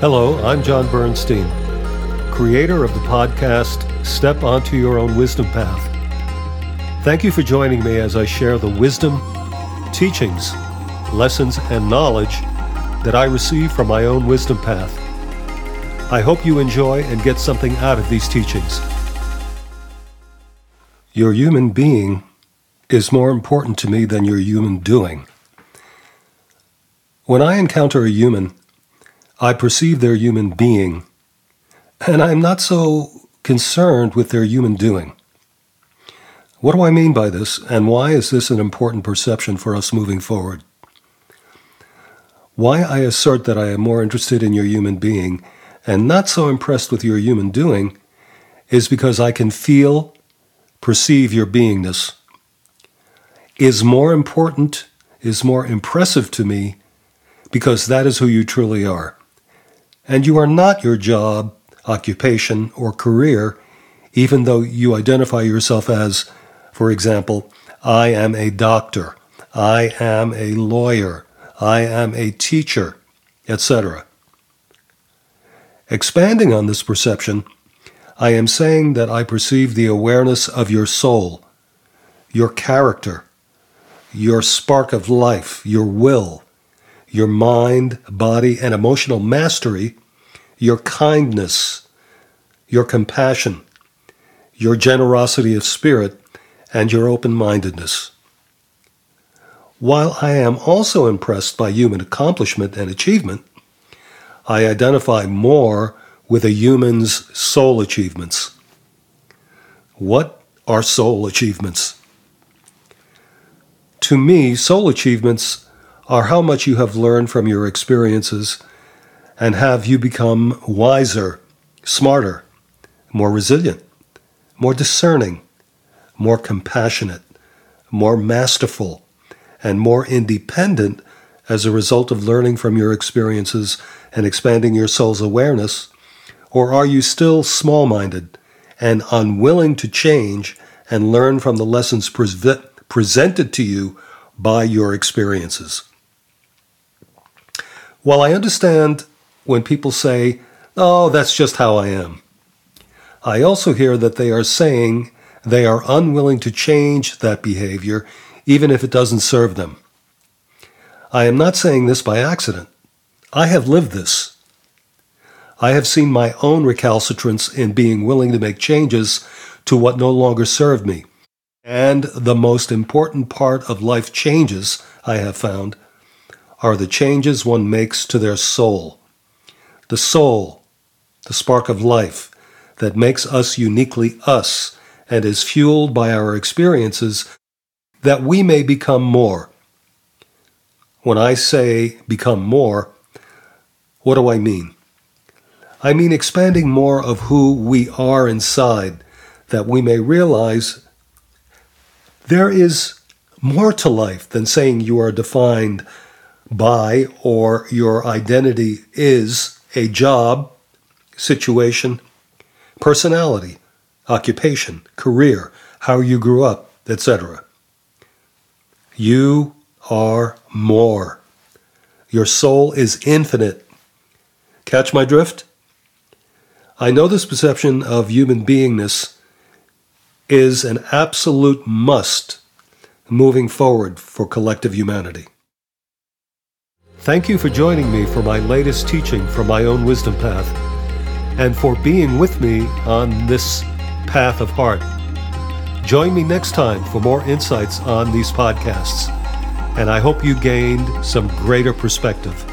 Hello, I'm John Bernstein, creator of the podcast Step Onto Your Own Wisdom Path. Thank you for joining me as I share the wisdom, teachings, lessons, and knowledge that I receive from my own wisdom path. I hope you enjoy and get something out of these teachings. Your human being is more important to me than your human doing. When I encounter a human, I perceive their human being, and I'm not so concerned with their human doing. What do I mean by this, and why is this an important perception for us moving forward? Why I assert that I am more interested in your human being and not so impressed with your human doing is because I can feel, perceive your beingness, is more important, is more impressive to me because that is who you truly are and you are not your job, occupation, or career, even though you identify yourself as, for example, I am a doctor, I am a lawyer, I am a teacher, etc. Expanding on this perception, I am saying that I perceive the awareness of your soul, your character, your spark of life, your will, your mind, body, and emotional mastery, your kindness, your compassion, your generosity of spirit, and your open mindedness. While I am also impressed by human accomplishment and achievement, I identify more with a human's soul achievements. What are soul achievements? To me, soul achievements are how much you have learned from your experiences and have you become wiser, smarter, more resilient, more discerning, more compassionate, more masterful, and more independent as a result of learning from your experiences and expanding your soul's awareness? Or are you still small minded and unwilling to change and learn from the lessons pre- presented to you by your experiences? While I understand when people say, Oh, that's just how I am, I also hear that they are saying they are unwilling to change that behavior even if it doesn't serve them. I am not saying this by accident. I have lived this. I have seen my own recalcitrance in being willing to make changes to what no longer served me. And the most important part of life changes, I have found, are the changes one makes to their soul. The soul, the spark of life that makes us uniquely us and is fueled by our experiences that we may become more. When I say become more, what do I mean? I mean expanding more of who we are inside that we may realize there is more to life than saying you are defined by or your identity is a job, situation, personality, occupation, career, how you grew up, etc. You are more. Your soul is infinite. Catch my drift? I know this perception of human beingness is an absolute must moving forward for collective humanity. Thank you for joining me for my latest teaching from my own wisdom path and for being with me on this path of heart. Join me next time for more insights on these podcasts, and I hope you gained some greater perspective.